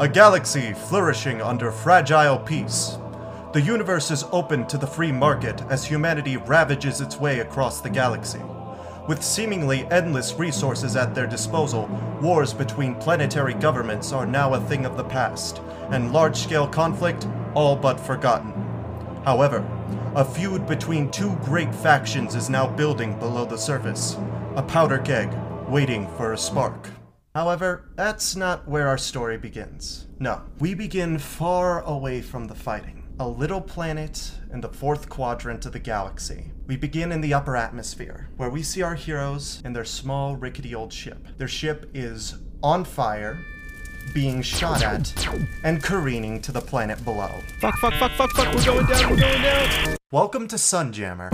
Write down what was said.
A galaxy flourishing under fragile peace. The universe is open to the free market as humanity ravages its way across the galaxy. With seemingly endless resources at their disposal, wars between planetary governments are now a thing of the past, and large scale conflict all but forgotten. However, a feud between two great factions is now building below the surface, a powder keg waiting for a spark. However, that's not where our story begins. No, we begin far away from the fighting. A little planet in the fourth quadrant of the galaxy. We begin in the upper atmosphere, where we see our heroes in their small, rickety old ship. Their ship is on fire, being shot at, and careening to the planet below. Fuck, fuck, fuck, fuck, fuck, we're going down, we're going down. Welcome to Sunjammer.